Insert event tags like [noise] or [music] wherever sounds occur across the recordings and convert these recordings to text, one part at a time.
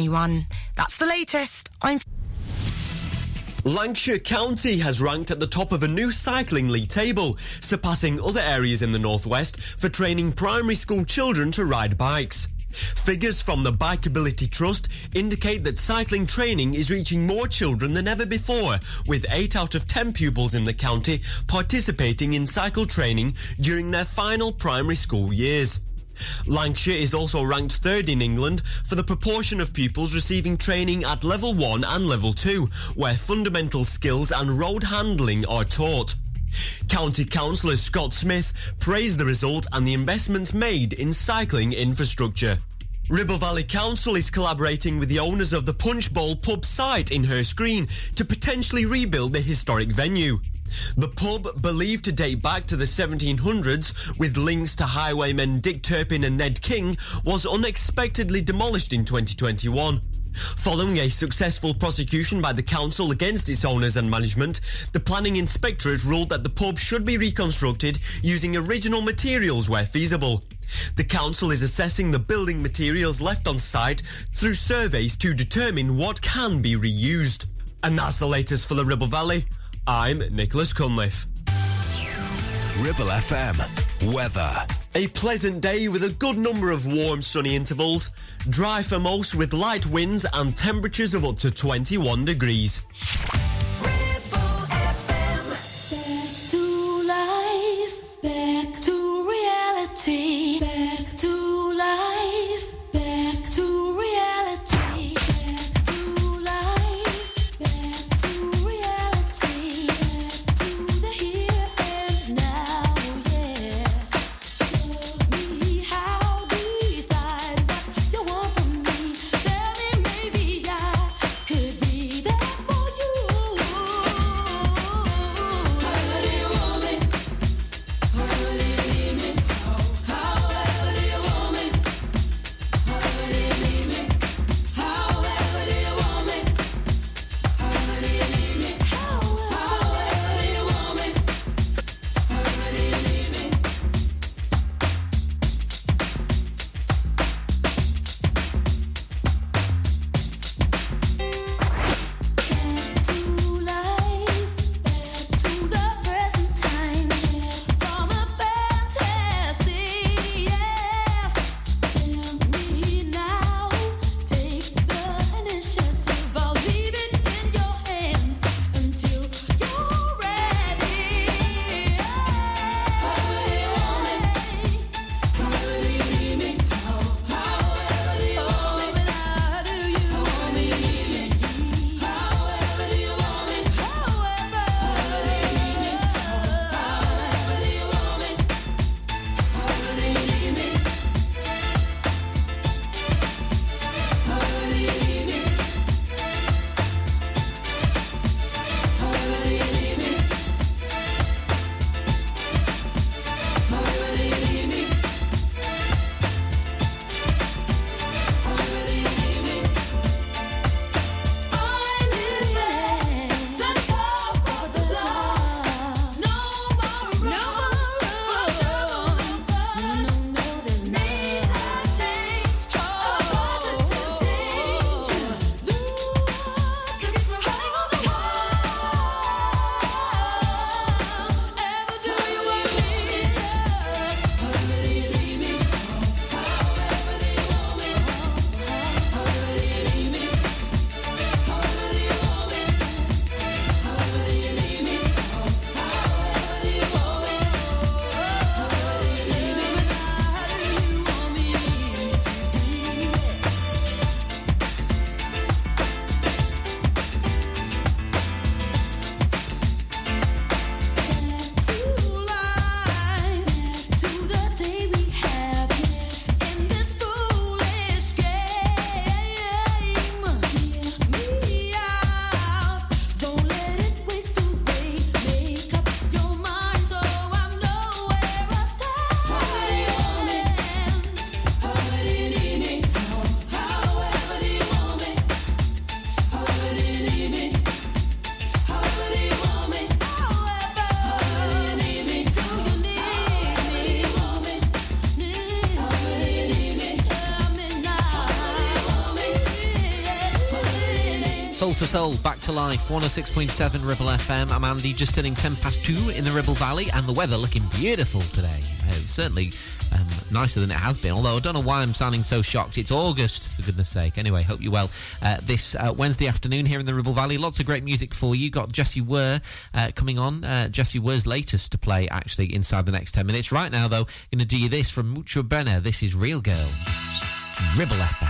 2021. That's the latest. I'm. Lancashire County has ranked at the top of a new cycling league table, surpassing other areas in the northwest for training primary school children to ride bikes. Figures from the Bikeability Trust indicate that cycling training is reaching more children than ever before, with 8 out of 10 pupils in the county participating in cycle training during their final primary school years. Lancashire is also ranked third in England for the proportion of pupils receiving training at level 1 and level 2, where fundamental skills and road handling are taught. County Councillor Scott Smith praised the result and the investments made in cycling infrastructure. Ribble Valley Council is collaborating with the owners of the Punch Bowl pub site in Hurst Green to potentially rebuild the historic venue. The pub, believed to date back to the 1700s with links to highwaymen Dick Turpin and Ned King, was unexpectedly demolished in 2021. Following a successful prosecution by the council against its owners and management, the planning inspectorate ruled that the pub should be reconstructed using original materials where feasible. The council is assessing the building materials left on site through surveys to determine what can be reused. And that's the latest for the Ribble Valley. I'm Nicholas Cunliffe. Ribble FM. Weather. A pleasant day with a good number of warm sunny intervals. Dry for most with light winds and temperatures of up to 21 degrees. Could be there for you. Soul, Back to Life, 106.7 Ribble FM. I'm Andy, just turning 10 past 2 in the Ribble Valley, and the weather looking beautiful today. Uh, certainly um, nicer than it has been, although I don't know why I'm sounding so shocked. It's August, for goodness sake. Anyway, hope you're well uh, this uh, Wednesday afternoon here in the Ribble Valley. Lots of great music for you. Got Jessie Ware uh, coming on. Uh, Jessie Ware's latest to play, actually, inside the next 10 minutes. Right now, though, going to do you this from Mutya Buena. This is Real Girl. Ribble FM.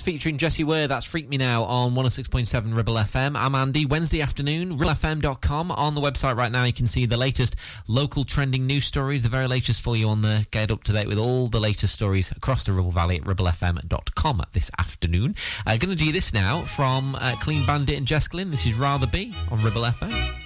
Featuring Jessie Ware, that's Freak Me Now on 106.7 Ribble FM. I'm Andy. Wednesday afternoon, ribblefm.com. On the website right now, you can see the latest local trending news stories, the very latest for you on the Get Up to Date with all the latest stories across the Ribble Valley at ribblefm.com this afternoon. I'm uh, going to do this now from uh, Clean Bandit and Jess Glynne. This is Rather Be on Ribble FM.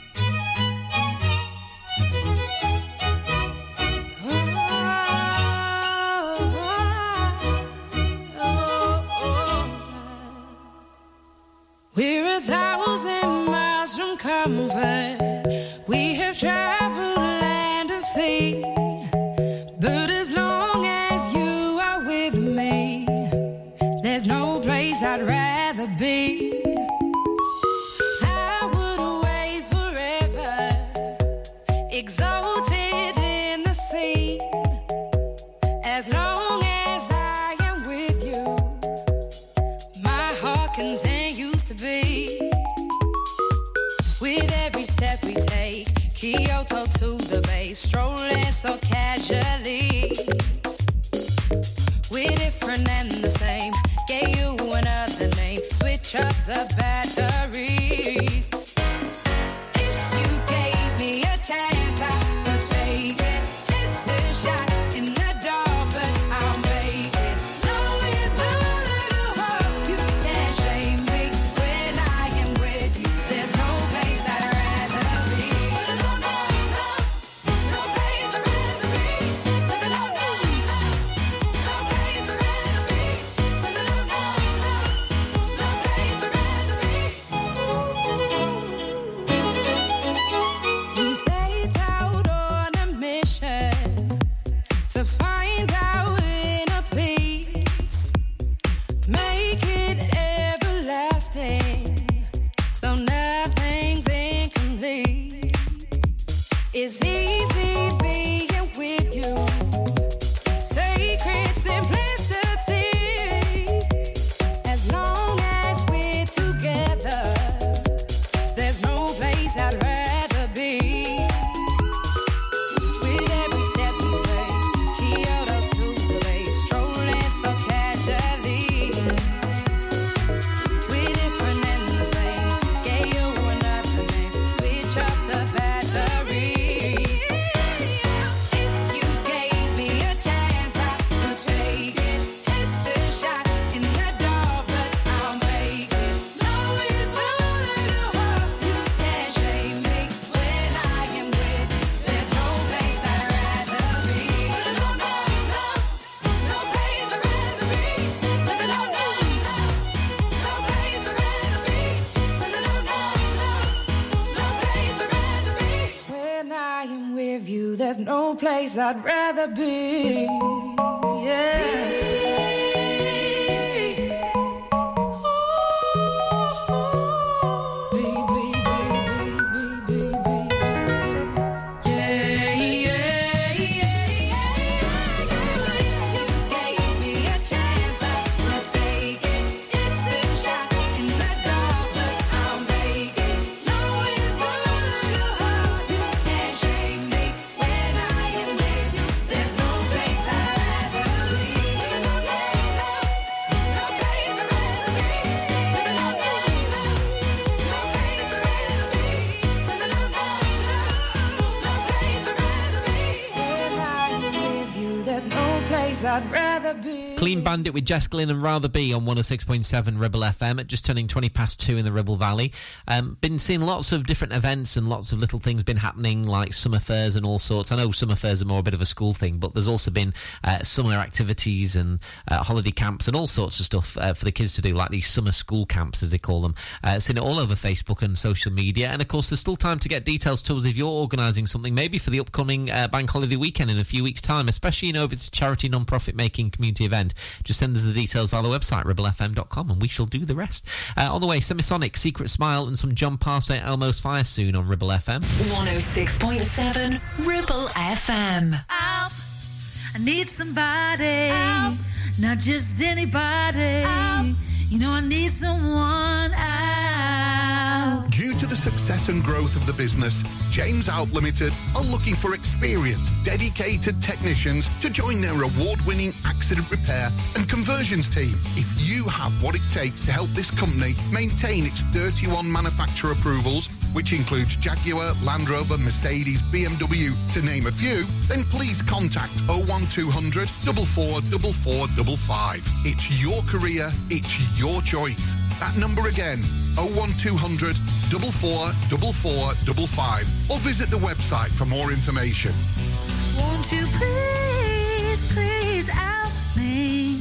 No place I'd I'd rather be. Bandit with Jess Glynne and Rather Be on 106.7 Ribble FM at just turning 20 past 2 in the Ribble Valley. Um, been seeing lots of different events and lots of little things been happening like summer fairs and all sorts. I know summer fairs are more a bit of a school thing, but there's also been uh, summer activities and uh, holiday camps and all sorts of stuff uh, for the kids to do, like these summer school camps as they call them. Uh, seen it all over Facebook and social media. And of course, there's still time to get details to us if you're organising something, maybe for the upcoming uh, bank holiday weekend in a few weeks' time, especially, you know, if it's a charity non-profit making community event. Just send us the details via the website, ribblefm.com, and we shall do the rest. Uh, on the way, Semisonic, Secret Smile, and some John Parr St Elmo's Fire soon on Ribble FM. 106.7 Ribble FM. Help. I need somebody, not just anybody. You know, I need someone out. Due to the success and growth of the business, James Out Limited are looking for experienced, dedicated technicians to join their award winning accident repair and conversions team. If you have what it takes to help this company maintain its 31 manufacturer approvals, which includes Jaguar, Land Rover, Mercedes, BMW, to name a few, then please contact 01200 444455. It's your career, it's your choice. That number again, 01200 444455. Or visit the website for more information. Won't you please, please help me?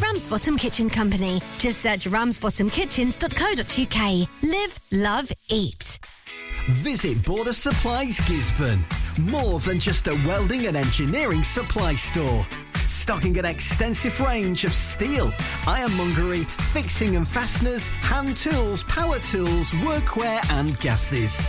Ramsbottom Kitchen Company. Just search ramsbottomkitchens.co.uk. Live, love, eat. Visit Border Supplies Gisburn. More than just a welding and engineering supply store. Stocking an extensive range of steel, ironmongery, fixing and fasteners, hand tools, power tools, workwear and gases.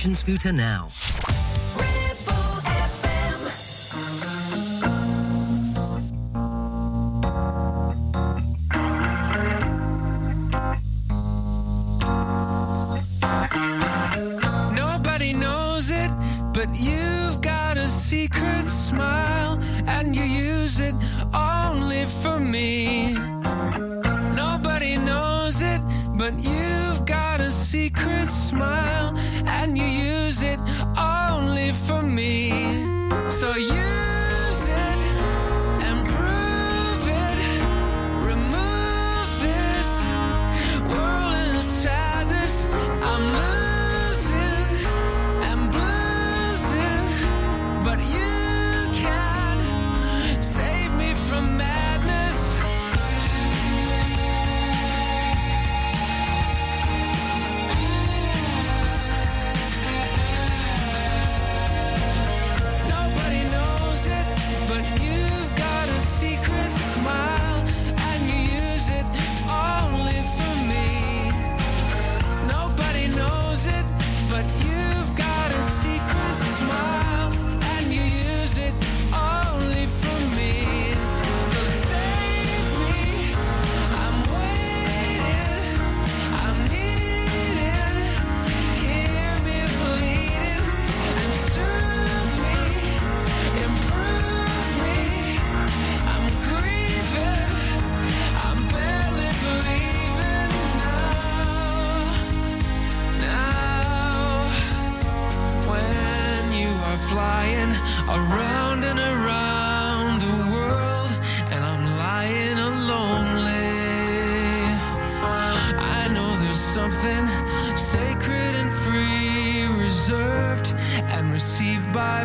scooter now. Nobody knows it, but you've got a secret smile, and you use it only for me. Nobody knows it, but you've got a secret smile, and you use it only for me. So use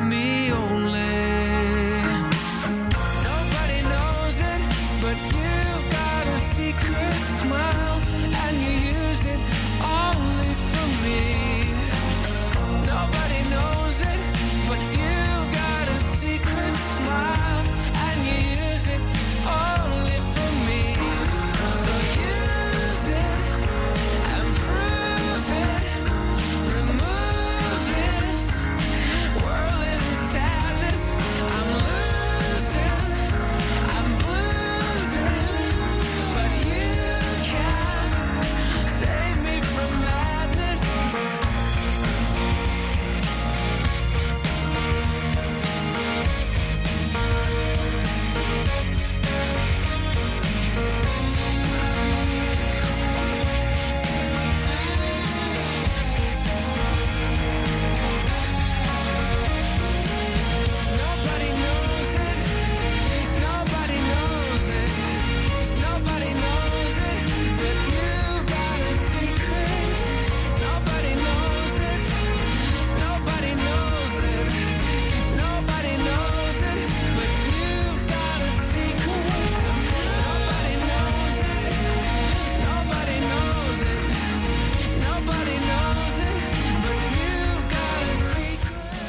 me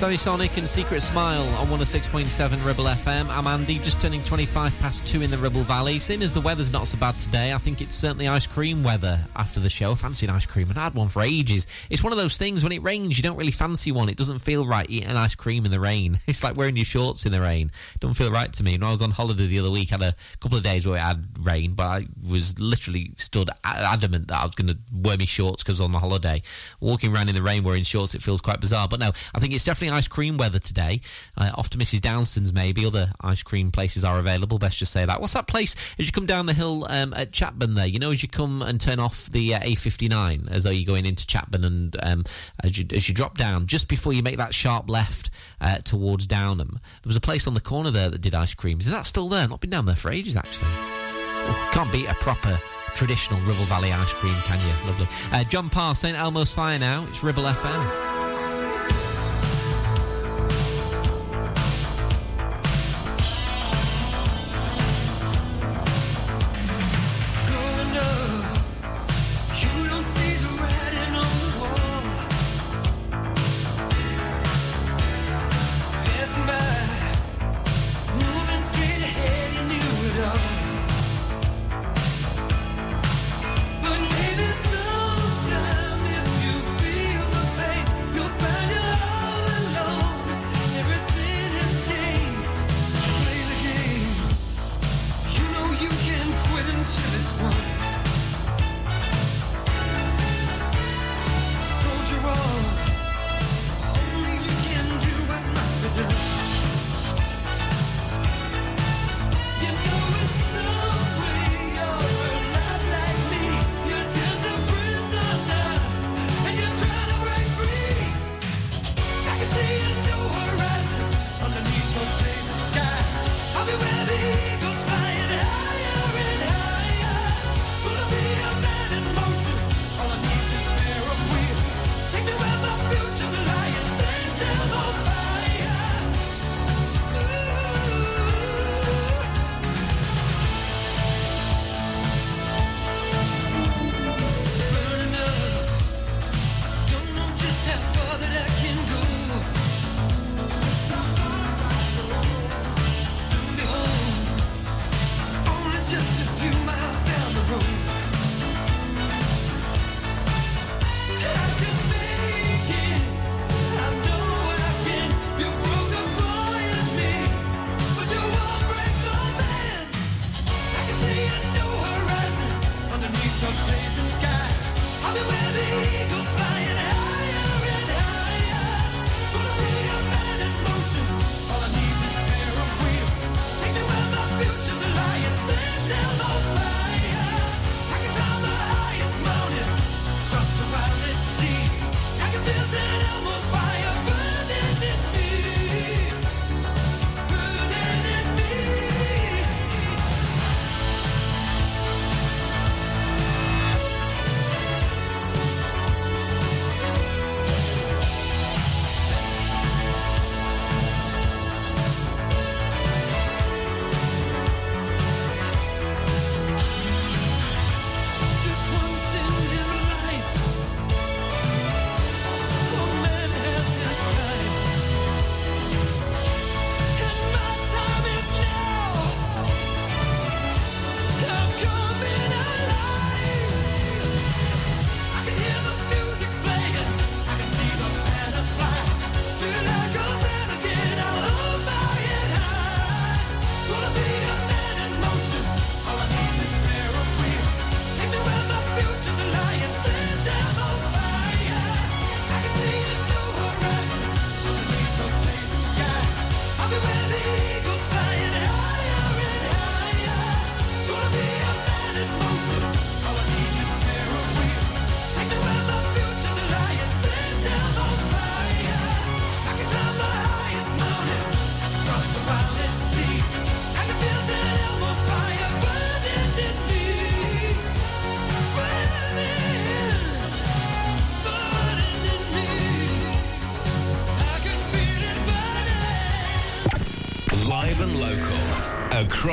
Semisonic and Secret Smile on 106.7 Ribble FM. I'm Andy, just turning 25 past 2 in the Ribble Valley. Seeing as the weather's not so bad today, I think it's certainly ice cream weather after the show. Fancy an ice cream, and I had one for ages. It's one of those things, when it rains, you don't really fancy one. It doesn't feel right eating ice cream in the rain. [laughs] It's like wearing your shorts in the rain. It doesn't feel right to me. When I was on holiday the other week, I had a couple of days where it had rain, but I was literally stood adamant that I was going to wear my shorts because on the holiday. Walking around in the rain wearing shorts, it feels quite bizarre. But no, I think it's definitely ice cream weather today. Uh, off to Mrs. Dowson's, maybe. Other ice cream places are available. Best just say that. What's that place as you come down the hill um, at Chatburn there? You know, as you come and turn off the uh, A59, as though you're going into Chatburn, and um, as, you, as you drop down, just before you make that sharp left uh, towards Downham, there was a place on the corner there that did ice creams. Is that still there? Not been down there for ages, actually. Can't beat a proper traditional Ribble Valley ice cream, can you? Lovely. Uh, John Parr, St Elmo's Fire now. It's Ribble FM.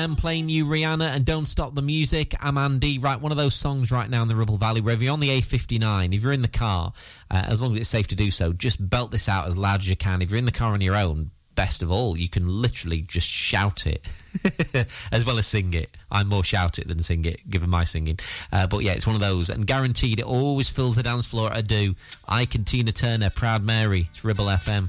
FM playing you Rihanna and Don't Stop the Music. I'm Andy. Right, one of those songs right now in the Ribble Valley where if you're on the A59, if you're in the car, uh, as long as it's safe to do so, just belt this out as loud as you can. If you're in the car on your own, best of all, you can literally just shout it [laughs] as well as sing it. I more shout it than sing it, given my singing. Uh, but yeah, it's one of those, and guaranteed it always fills the dance floor I do. I can Tina Turner, Proud Mary. It's Ribble FM.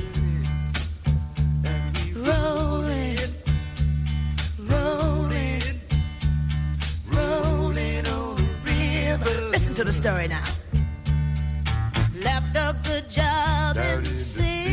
To the story now. Left a good job in the city,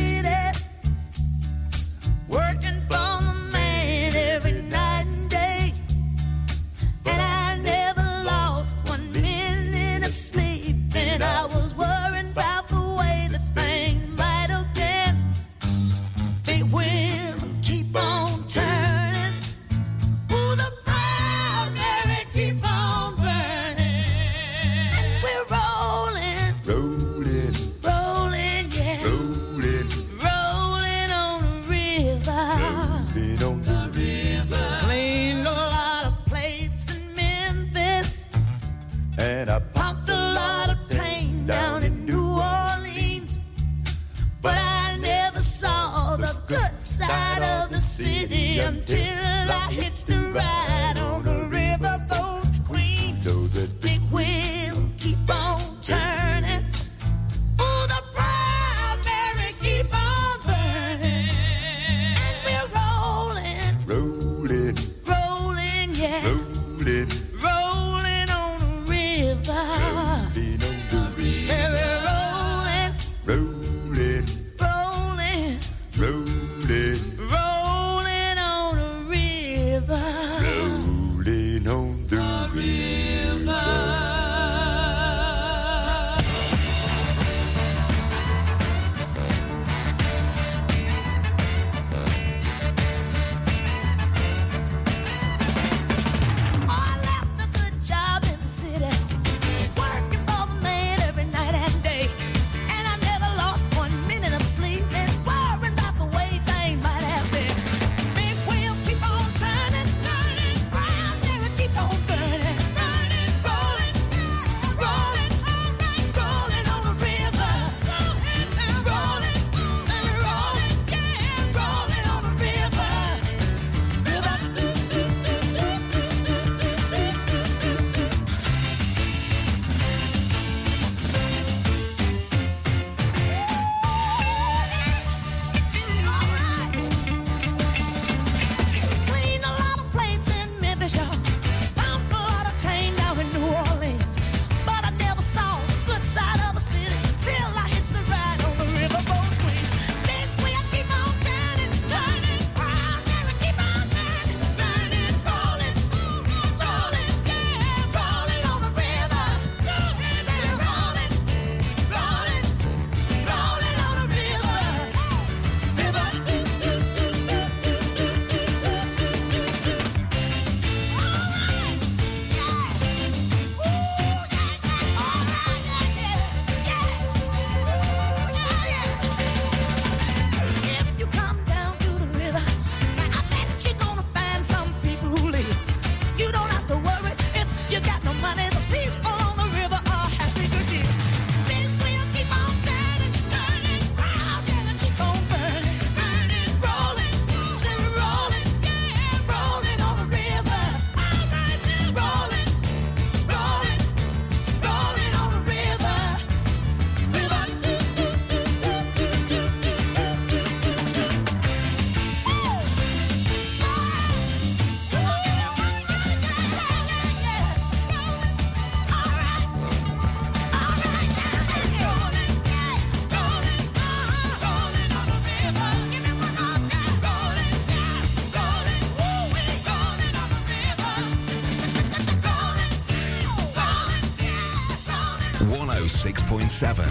106.7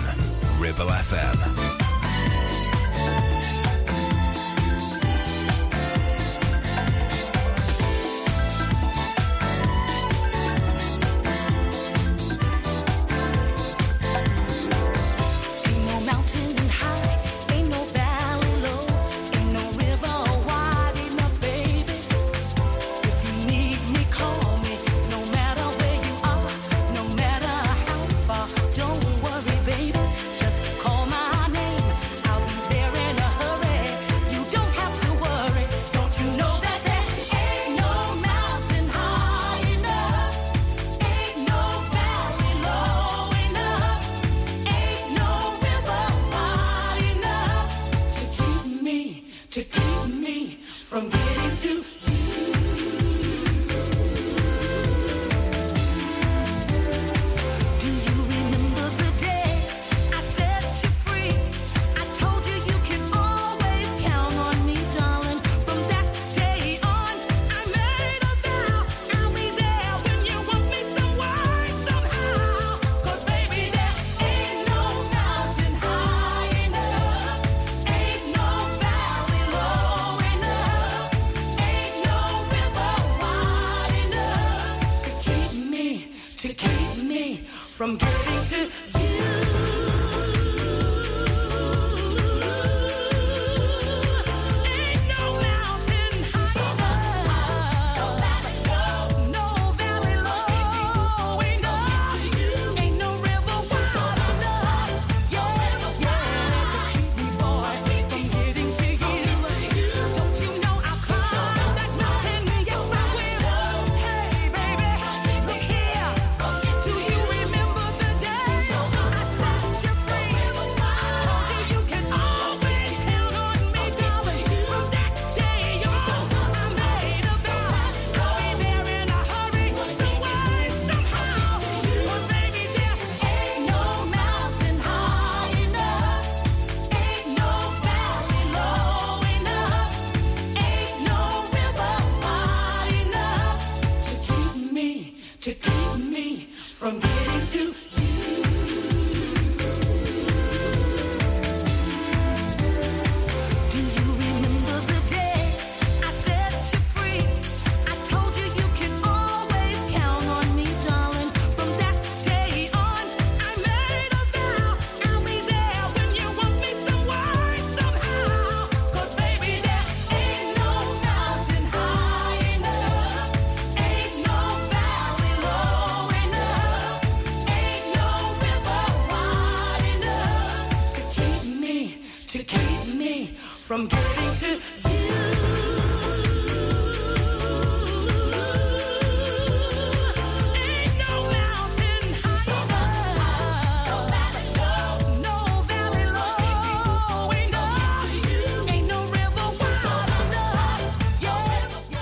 Ribble FM.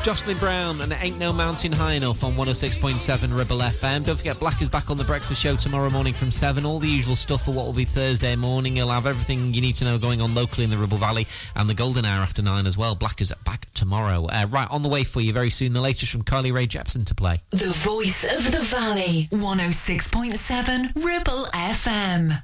Jocelyn Brown and Ain't No Mountain High Enough on 106.7 Ribble FM. Don't forget, Black is back on the breakfast show tomorrow morning from 7. All the usual stuff for what will be Thursday morning. You'll have everything you need to know going on locally in the Ribble Valley and the Golden Hour after 9 as well. Black is back tomorrow. Uh, right, on the way for you very soon. The latest from Carly Rae Jepsen to play. The voice of the valley. 106.7 Ribble FM.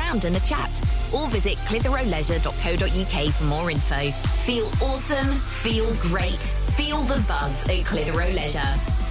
and a chat. Or visit clitheroeleisure.co.uk for more info. Feel awesome, feel great, feel the buzz at Clitheroe Leisure.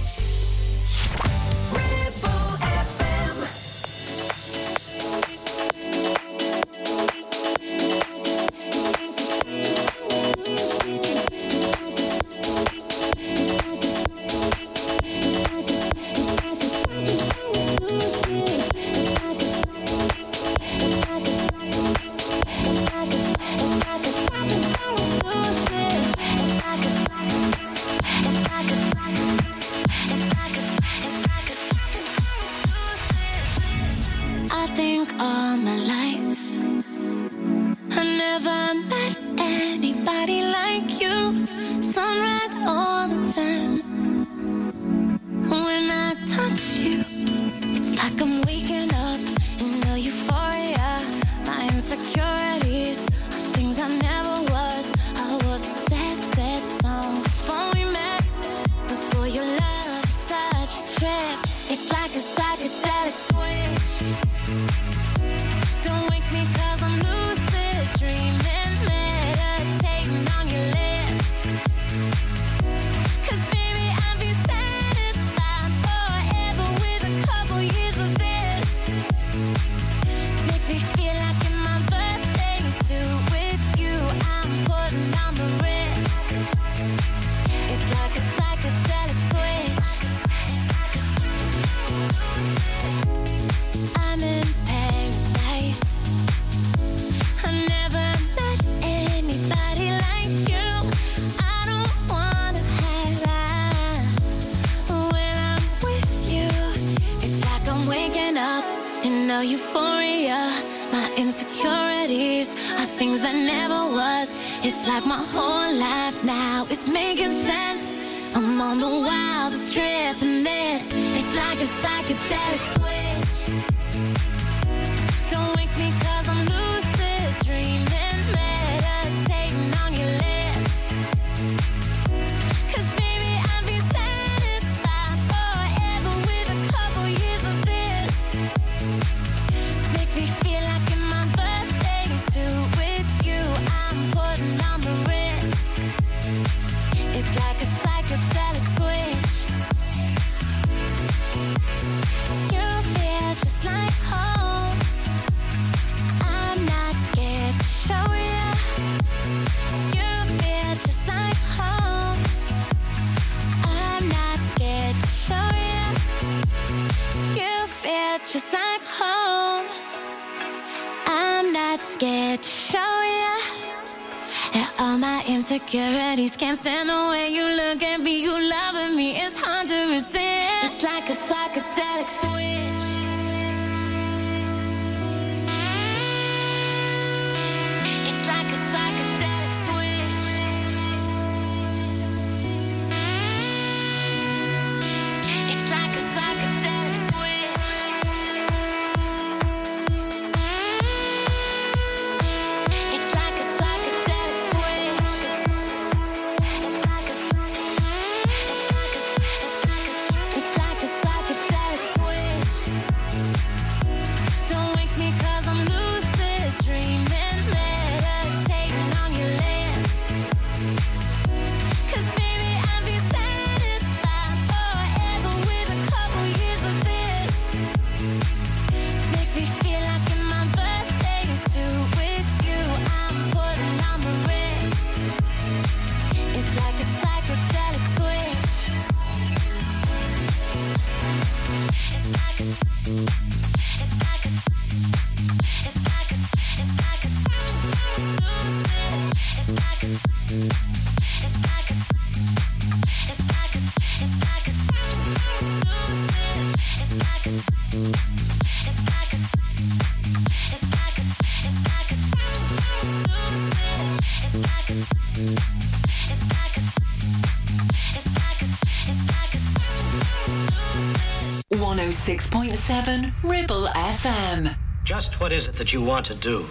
What is it that you want to do?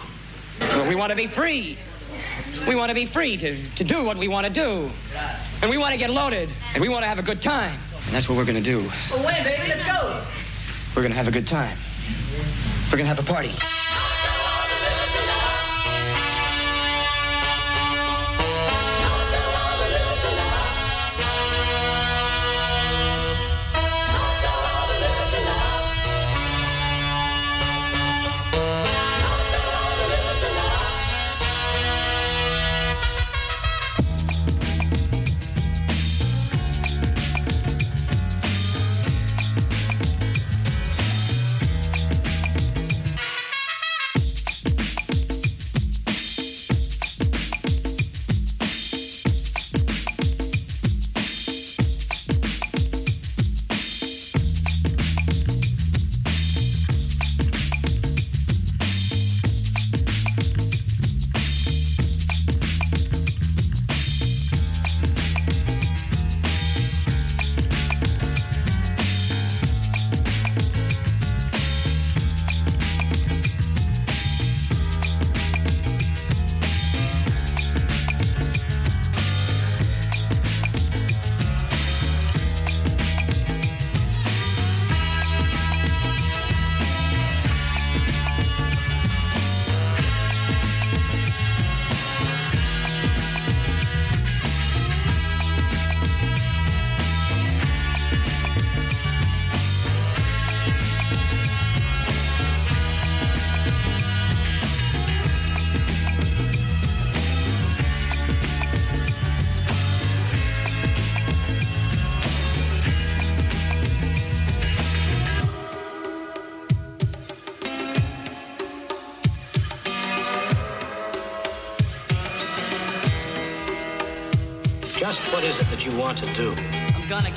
Well, we want to be free. We want to be free to, to do what we want to do. And we want to get loaded. And we want to have a good time. And that's what we're going to do. Well, wait, baby, let's go. We're going to have a good time. We're going to have a party.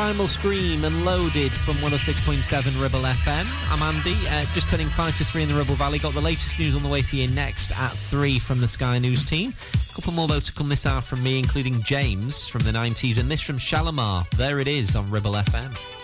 Primal Scream and Loaded from 106.7 Ribble FM. I'm Andy, uh, just turning 5 to 3 in the Ribble Valley. Got the latest news on the way for you next at 3 from the Sky News team. A couple more though to come this hour from me, including James from the 90s and this from Shalimar. There it is on Ribble FM.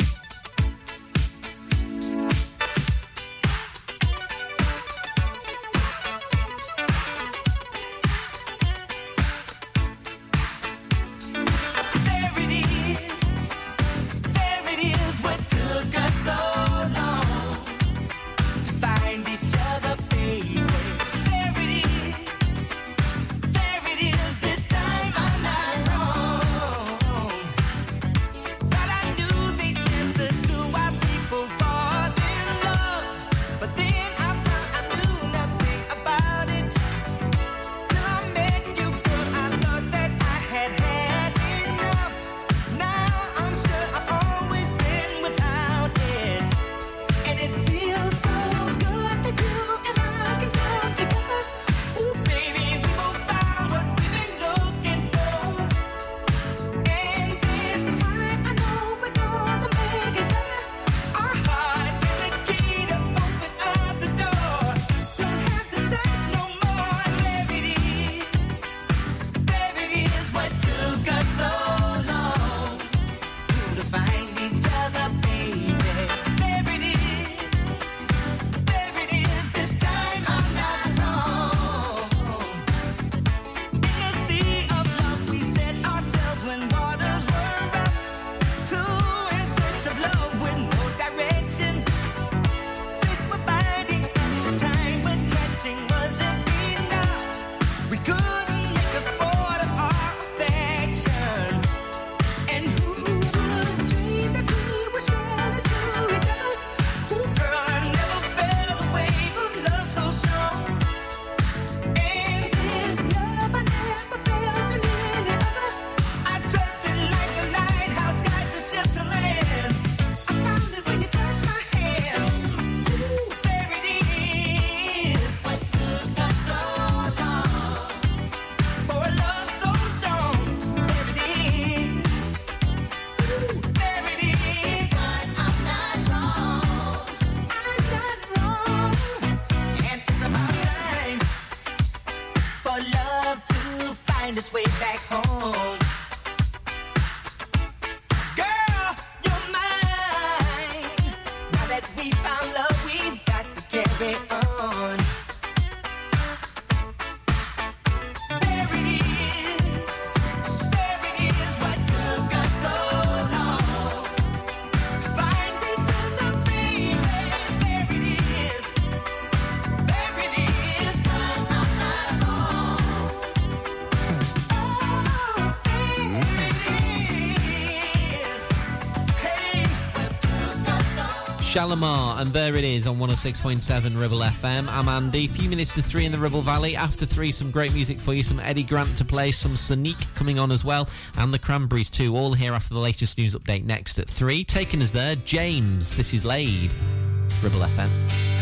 Shalimar, and there it is on 106.7 Ribble FM. I'm Andy. Few minutes to three in the Ribble Valley. After three, some great music for you. Some Eddie Grant to play, some Sonique coming on as well, and the Cranberries too. All here after the latest news update next at three. Taking us there, James. This is Laid. Ribble FM.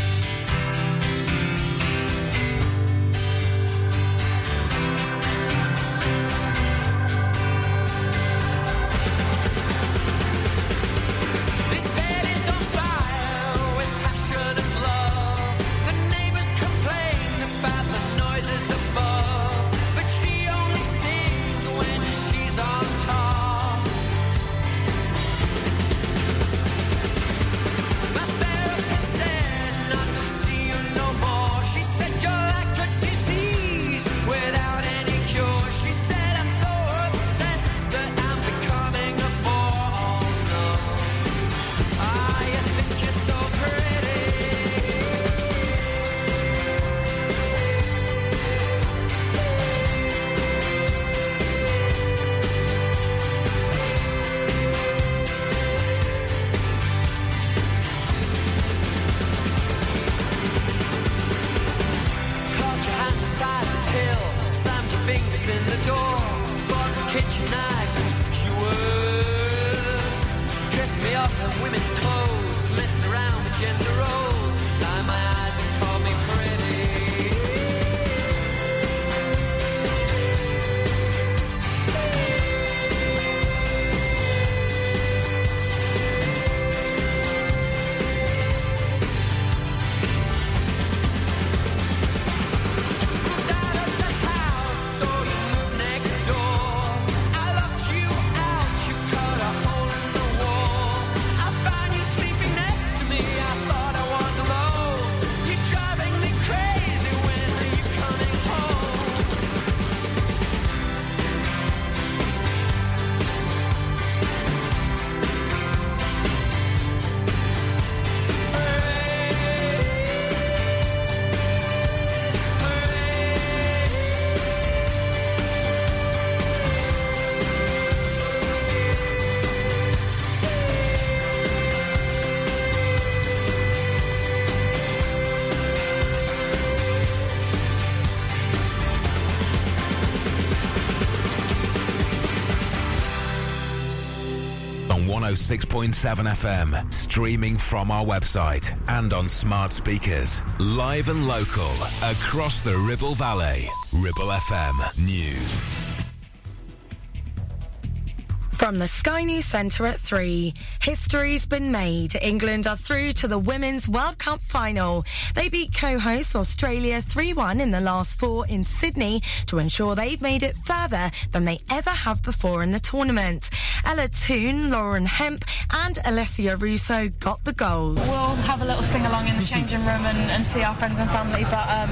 106.7 FM, streaming from our website and on smart speakers. Live and local, across the Ribble Valley. Ribble FM News. From the Sky News Centre at 3, history's been made. England are through to the Women's World Cup final. They beat co-host Australia 3-1 in the last four in Sydney to ensure they've made it further than they ever have before in the tournament. Ella Toone, Lauren Hemp and Alessia Russo got the goals. We'll have a little sing along in the changing room and, and see our friends and family, but um,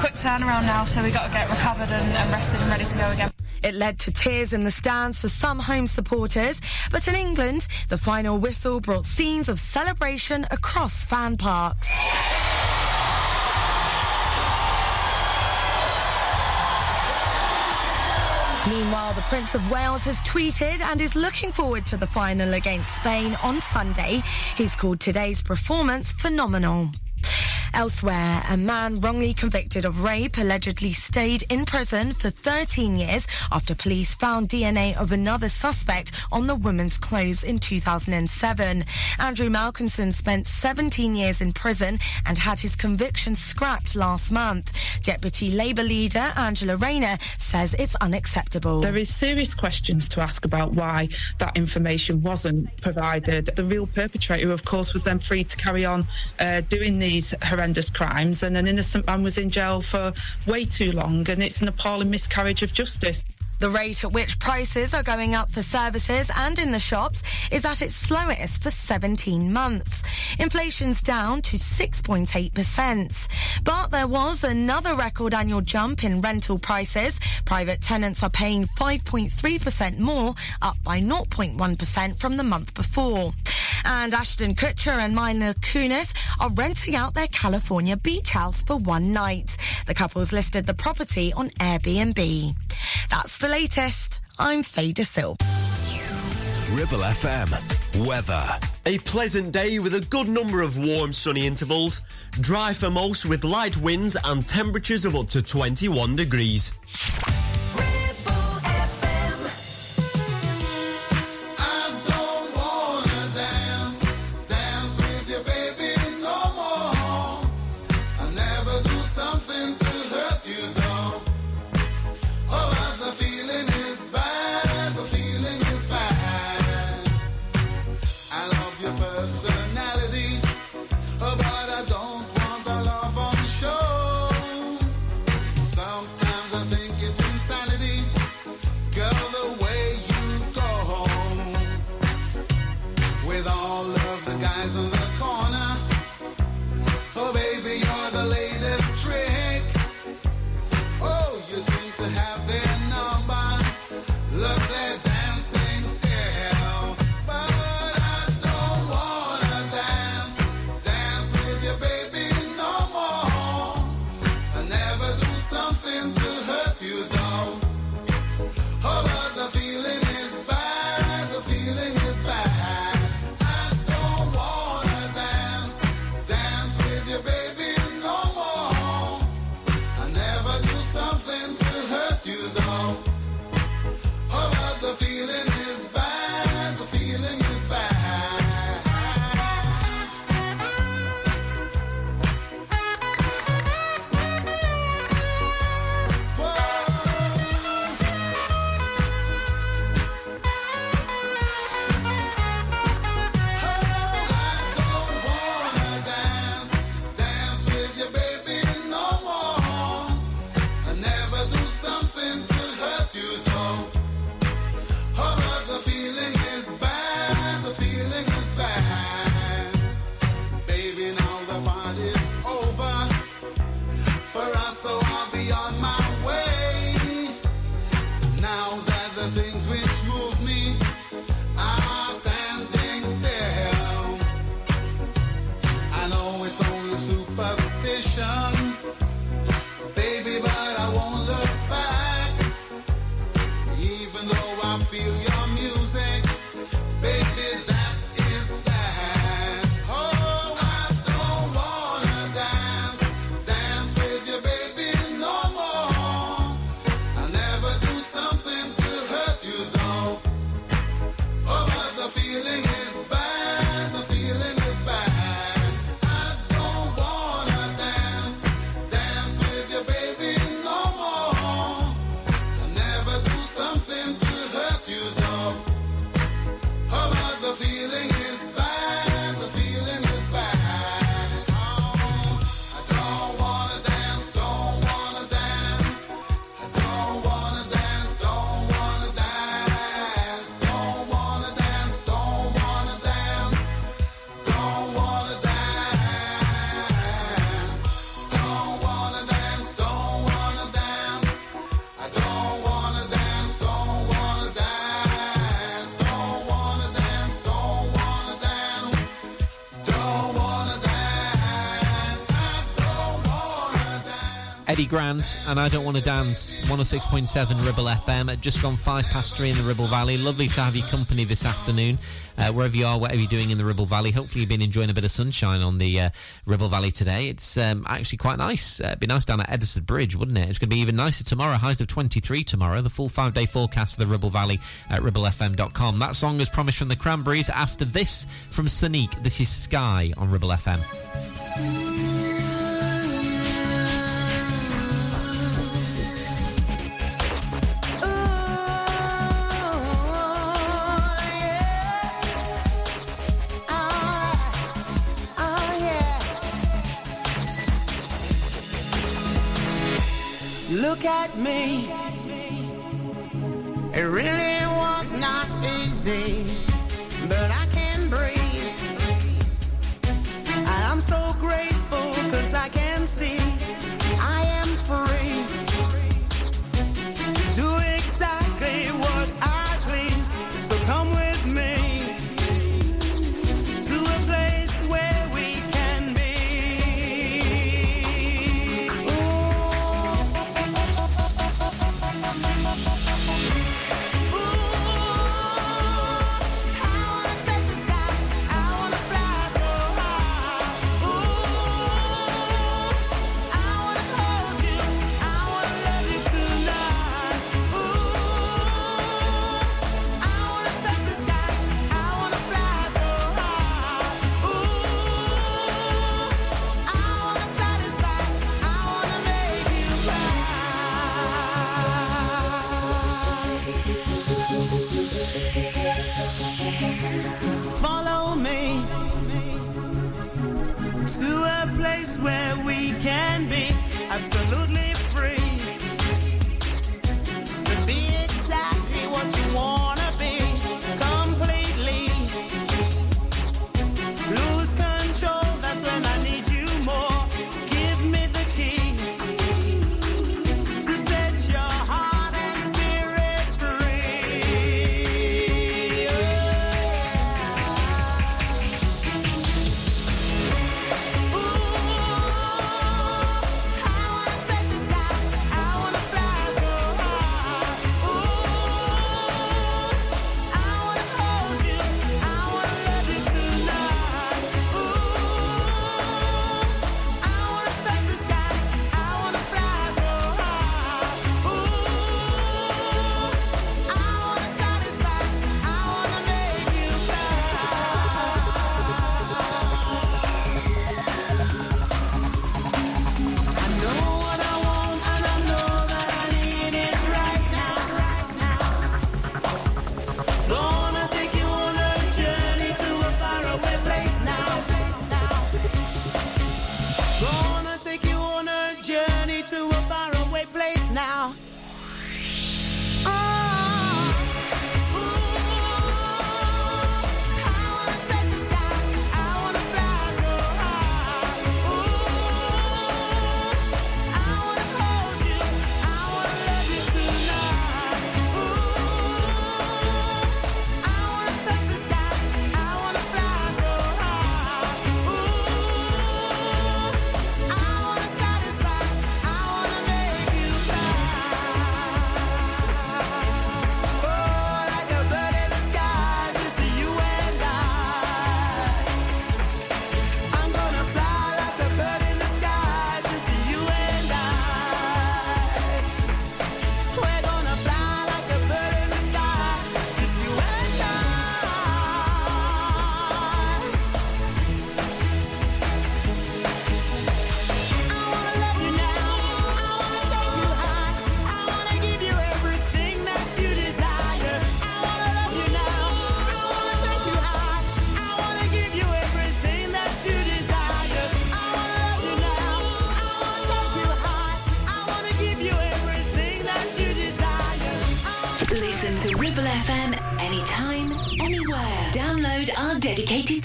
quick turnaround now, so we've got to get recovered and, and rested and ready to go again. It led to tears in the stands for some home supporters, but in England, the final whistle brought scenes of celebration across fan parks. Meanwhile, the Prince of Wales has tweeted and is looking forward to the final against Spain on Sunday. He's called today's performance phenomenal. Elsewhere, a man wrongly convicted of rape allegedly stayed in prison for 13 years after police found DNA of another suspect on the woman's clothes in 2007. Andrew Malkinson spent 17 years in prison and had his conviction scrapped last month. Deputy Labour leader Angela Rayner says it's unacceptable. There is serious questions to ask about why that information wasn't provided. The real perpetrator, of course, was then free to carry on uh, doing these horrendous horrendous crimes, and an innocent man was in jail for way too long, and it's an appalling miscarriage of justice. The rate at which prices are going up for services and in the shops is at its slowest for 17 months. Inflation's down to 6.8%. But there was another record annual jump in rental prices. Private tenants are paying 5.3% more, up by 0.1% from the month before. And Ashton Kutcher and Mila Kunis are renting out their California beach house for one night. The couple's listed the property on Airbnb. That's the latest. I'm Faye Silva. Ribble FM. Weather. A pleasant day with a good number of warm sunny intervals. Dry for most with light winds and temperatures of up to 21 degrees. Grant and I Don't Want to Dance, 106.7 Ribble FM, at just gone five past three in the Ribble Valley. Lovely to have your company this afternoon, uh, wherever you are, whatever you're doing in the Ribble Valley. Hopefully you've been enjoying a bit of sunshine on the uh, Ribble Valley today. It's um, actually quite nice. Uh, it'd be nice down at Edisford Bridge, wouldn't it? It's going to be even nicer tomorrow, highs of 23 tomorrow. The full five-day forecast of the Ribble Valley at ribblefm.com. That song is promised from the Cranberries. After this, from Sonique, this is Sky on Ribble FM. Look at me. It really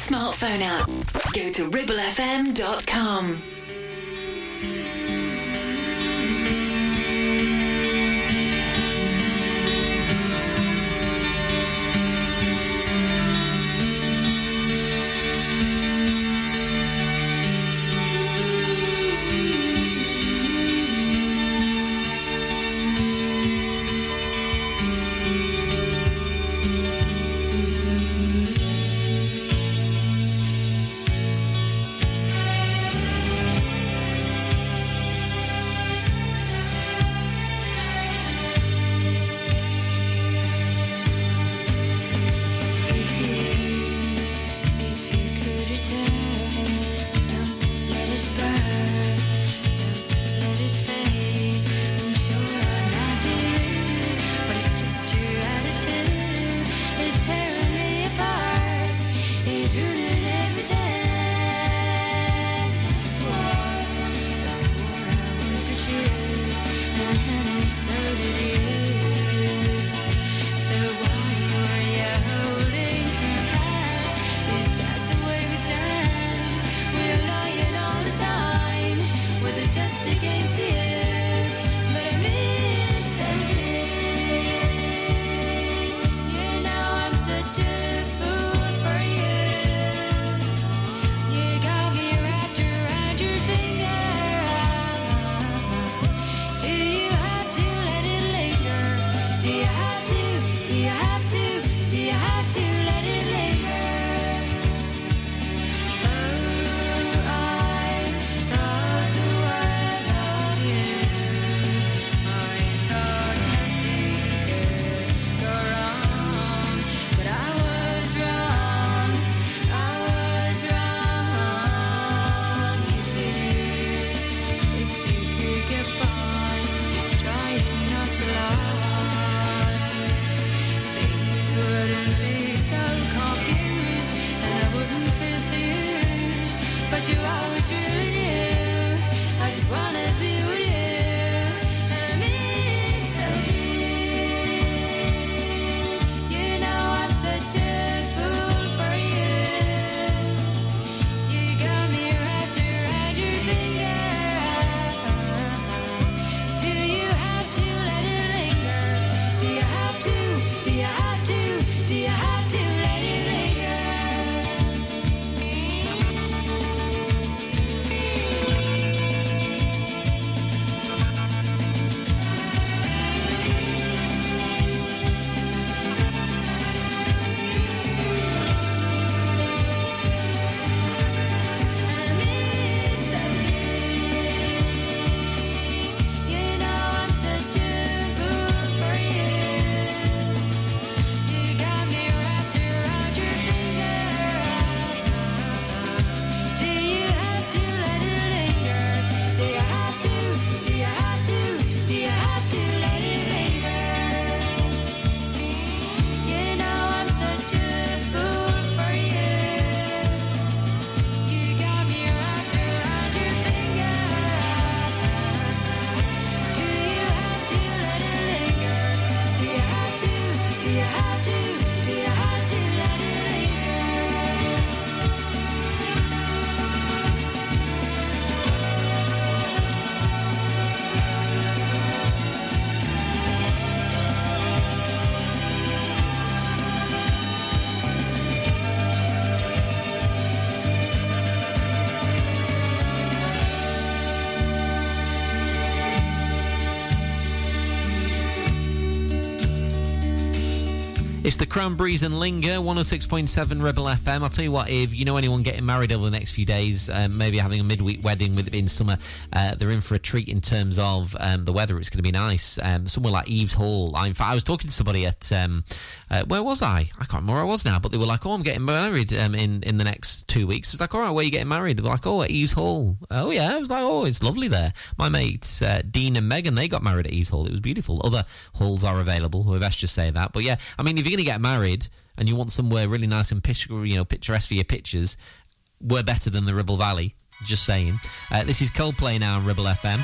smartphone app, go to ribblefm.com. It's the Cranberries and Linger, 106.7 Ribble FM. I'll tell you what, if you know anyone getting married over the next few days, um, maybe having a midweek wedding with it being summer, uh, they're in for a treat in terms of um, the weather. It's going to be nice. Um, somewhere like Eaves Hall. I, in fact, I was talking to somebody at, um, uh, where was I? I can't remember where I was now, but they were like, oh, I'm getting married um, in, in the next two weeks. I was like, all right, where are you getting married? They were like, oh, at Eaves Hall. Oh, yeah. I was like, oh, it's lovely there. My mates, uh, Dean and Megan, they got married at Eaves Hall. It was beautiful. Other halls are available. Best just say that. But yeah, I mean, if you're going to get married and you want somewhere really nice and picture, you know, picturesque for your pictures, we're better than the Ribble Valley. Just saying. Uh, this is Coldplay now on Ribble FM.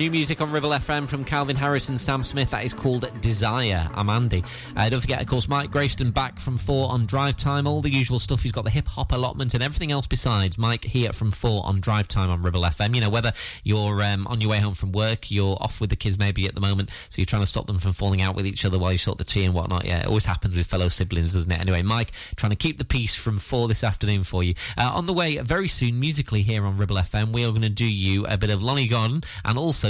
New music on Ribble FM from Calvin Harris and Sam Smith. That is called Desire. I'm Andy. Uh, don't forget, of course, Mike Grayston back from four on Drive Time. All the usual stuff. He's got the hip hop allotment and everything else besides. Mike here from four on Drive Time on Ribble FM. You know, whether you're um, on your way home from work, you're off with the kids maybe at the moment, so you're trying to stop them from falling out with each other while you sort the tea and whatnot. Yeah, it always happens with fellow siblings, doesn't it? Anyway, Mike trying to keep the peace from four this afternoon for you. Uh, on the way very soon, musically here on Ribble FM, we are going to do you a bit of Lonnie Gordon and also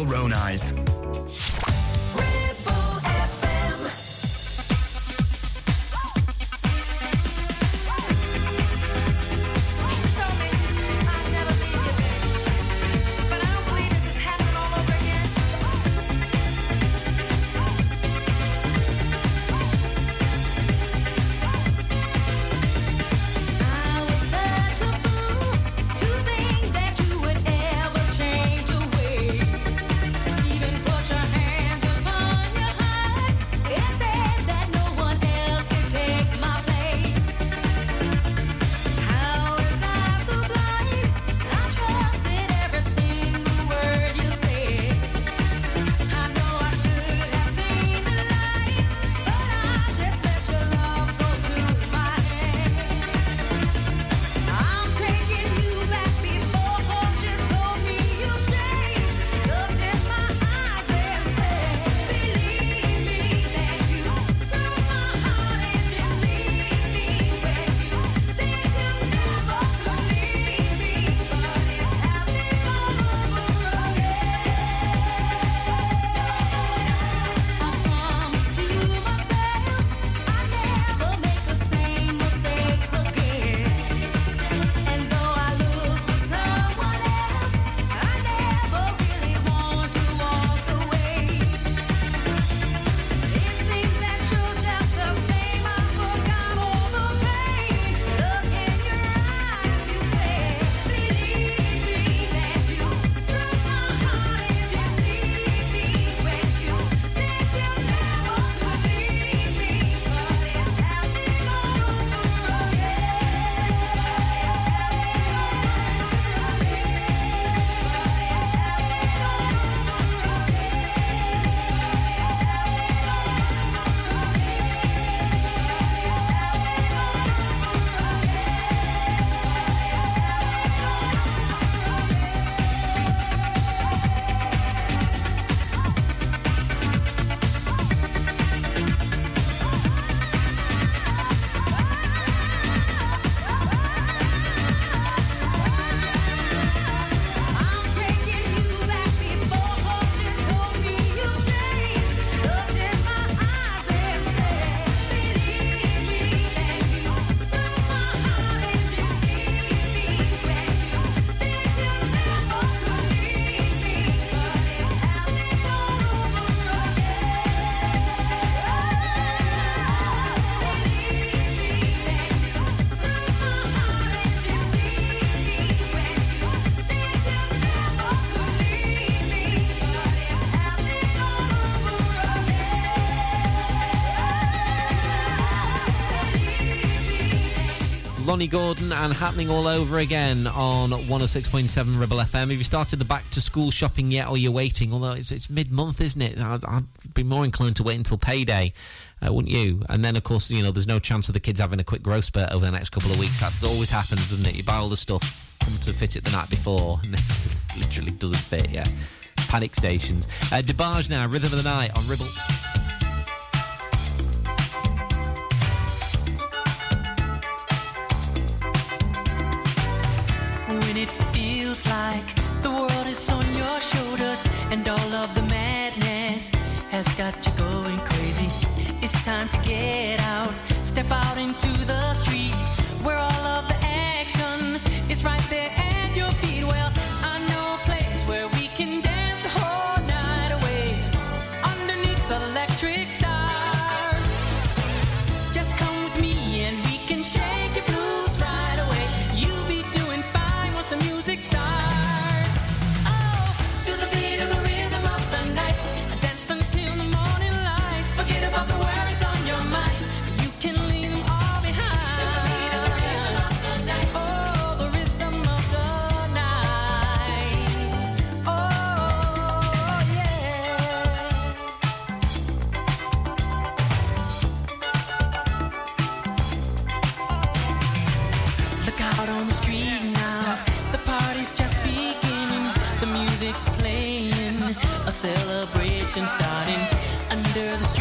own eyes. Lonnie Gordon and happening all over again on 106.7 Ribble FM. Have you started the back to school shopping yet or you're waiting? Although it's, it's mid month, isn't it? I'd, I'd be more inclined to wait until payday, uh, wouldn't you? And then, of course, you know, there's no chance of the kids having a quick growth spurt over the next couple of weeks. That always happens, doesn't it? You buy all the stuff, come to fit it the night before, [laughs] and it literally doesn't fit, yeah. Panic stations. Uh, DeBarge now, Rhythm of the Night on Ribble. And all of the madness has got you going crazy. It's time to get out, step out into the street where all of the action is right there celebration starting under the street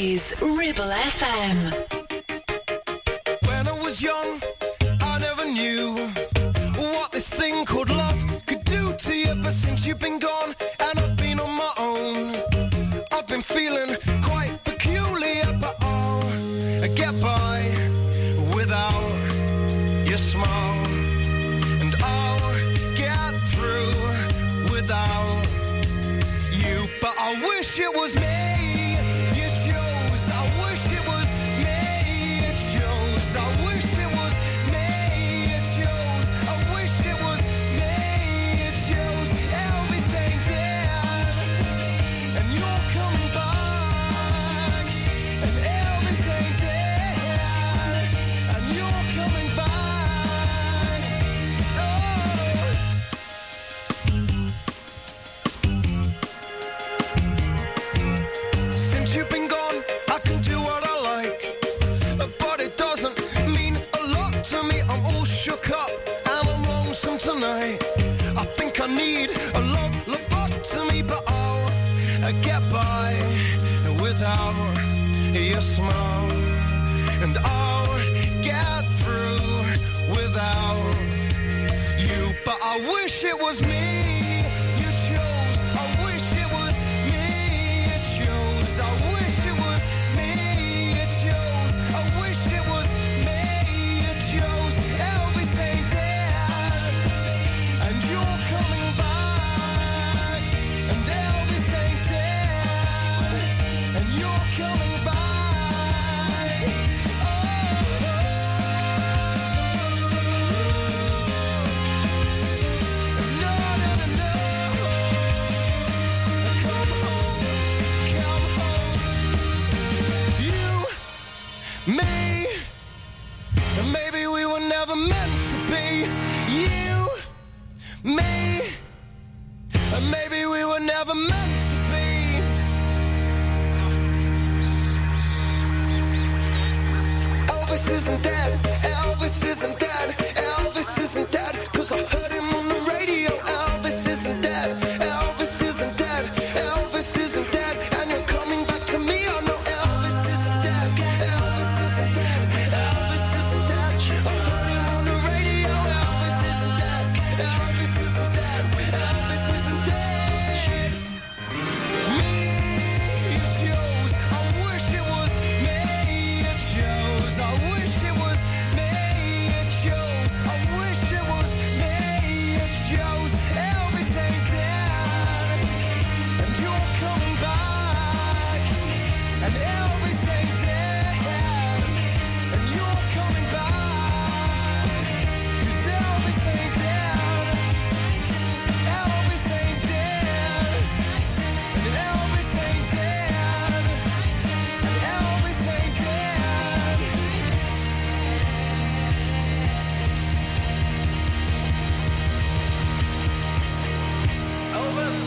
Ribble FM.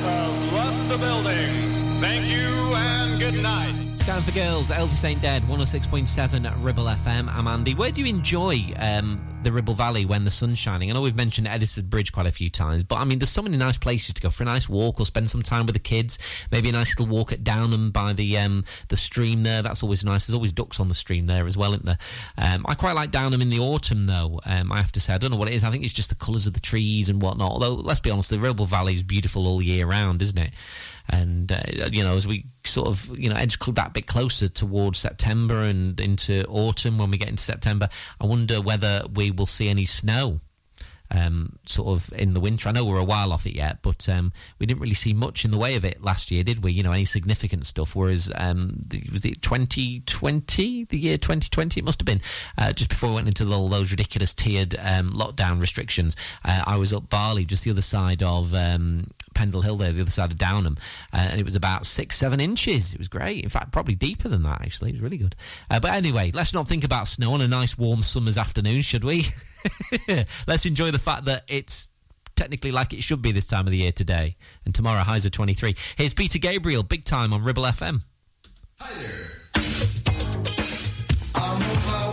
Has left the building. Thank you and good night. Scouting for Girls, Elvis Ain't Dead, 106.7 Ribble FM. I'm Andy. Where do you enjoy um, the Ribble Valley when the sun's shining? I know we've mentioned Edisford Bridge quite a few times, but I mean, there's so many nice places to go for a nice walk or spend some time with the kids. Maybe a nice little walk at Downham by the um, the stream there. That's always nice. There's always ducks on the stream there as well, isn't there? Um, I quite like Downham in the autumn, though. Um, I have to say, I don't know what it is. I think it's just the colours of the trees and whatnot. Although, let's be honest, the Ribble Valley is beautiful all year round, isn't it? And uh, you know, as we sort of you know edge that bit closer towards September and into autumn, when we get into September, I wonder whether we will see any snow. Um, sort of in the winter. I know we're a while off it yet, but um, we didn't really see much in the way of it last year, did we? You know, any significant stuff. Whereas, um, the, was it 2020, the year 2020? It must have been uh, just before we went into all those ridiculous tiered um, lockdown restrictions. Uh, I was up Barley, just the other side of um, Pendle Hill there, the other side of Downham, uh, and it was about six, seven inches. It was great. In fact, probably deeper than that, actually. It was really good. Uh, but anyway, let's not think about snow on a nice warm summer's afternoon, should we? [laughs] let's enjoy the fact that it's technically like it should be this time of the year today. And tomorrow, highs are 23. Here's Peter Gabriel, big time on Ribble FM. I'm on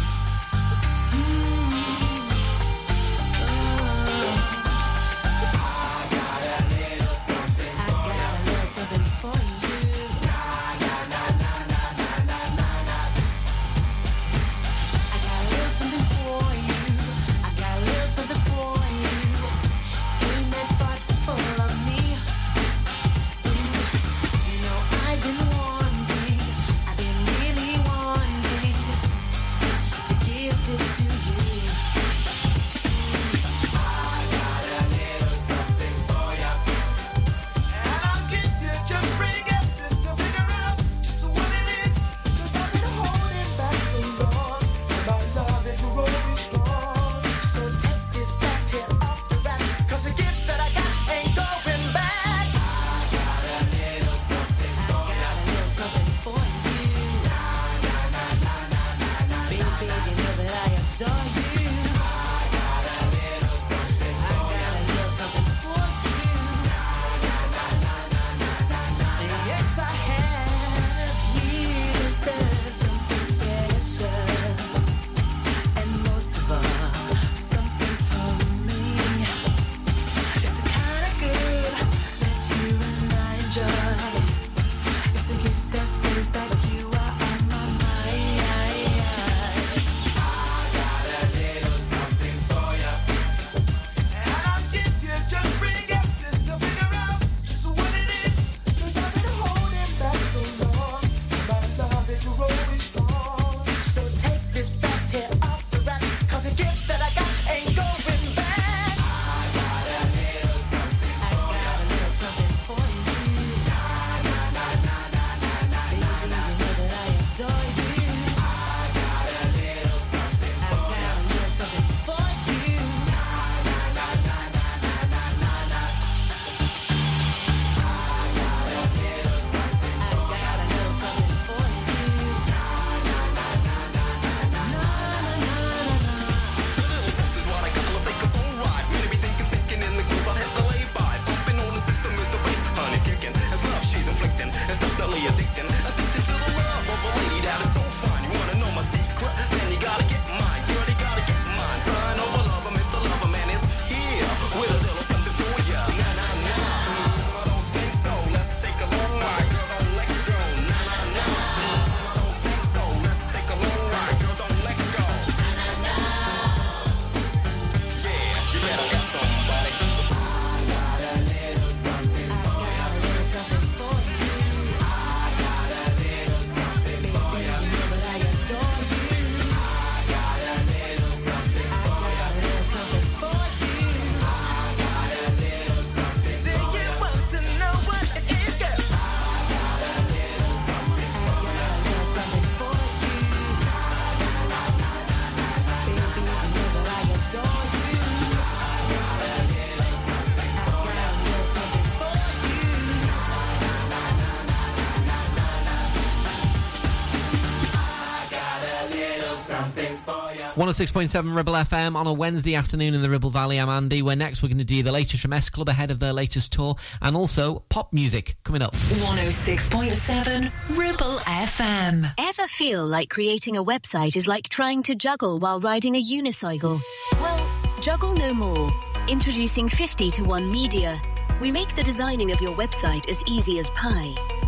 106.7 Ribble FM on a Wednesday afternoon in the Ribble Valley. I'm Andy. Where next we're going to do the latest from S Club ahead of their latest tour and also Pop Muzik coming up. 106.7 Ribble FM. Ever feel like creating a website is like trying to juggle while riding a unicycle? Well, juggle no more. Introducing 50 to 1 Media. We make the designing of your website as easy as pie.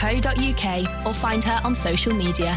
www.rebeccacook.co.uk or find her on social media.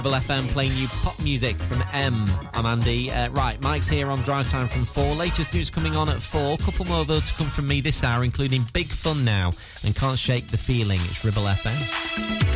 Ribble FM playing you Pop Muzik from M. I'm Andy. Uh, right, Mike's here on Drive Time from 4. Latest news coming on at 4. Couple more though to come from me this hour, including Big Fun Now and Can't Shake the Feeling. It's Ribble FM.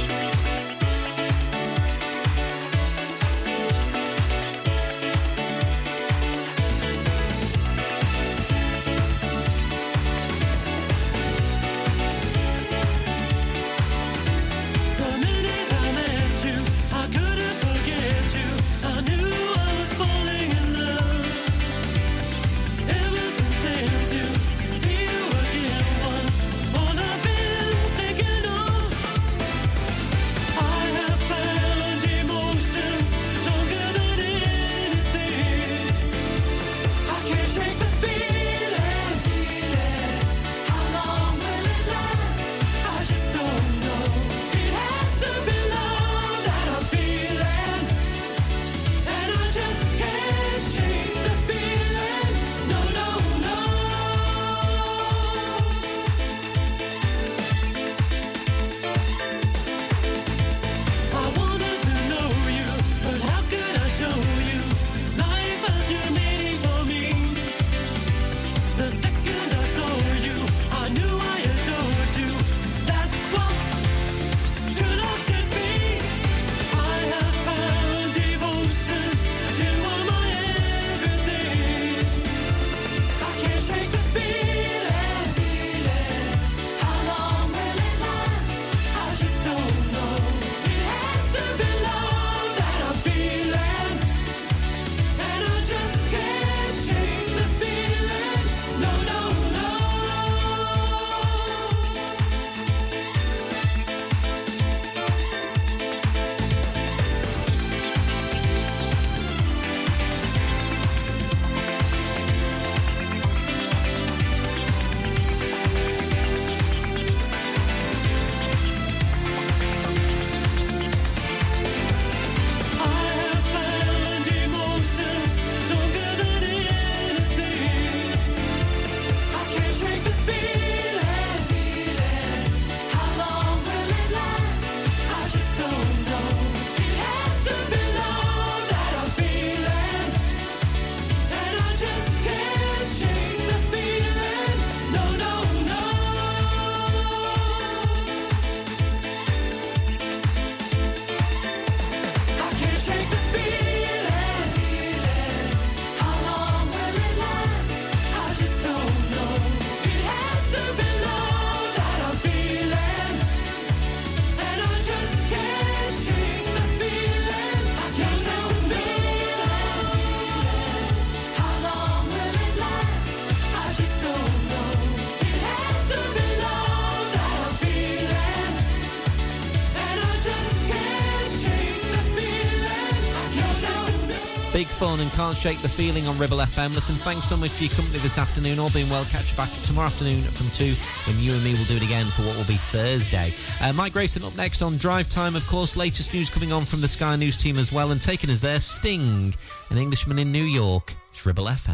Stone and Can't Shake the Feeling on Ribble FM. Listen, thanks so much for your company this afternoon. All being well, catch you back tomorrow afternoon from 2 when you and me will do it again for what will be Thursday. Uh, Mike Grayson up next on Drive Time, of course. Latest news coming on from the Sky News team as well. And taking us there, Sting, an Englishman in New York. It's Ribble FM.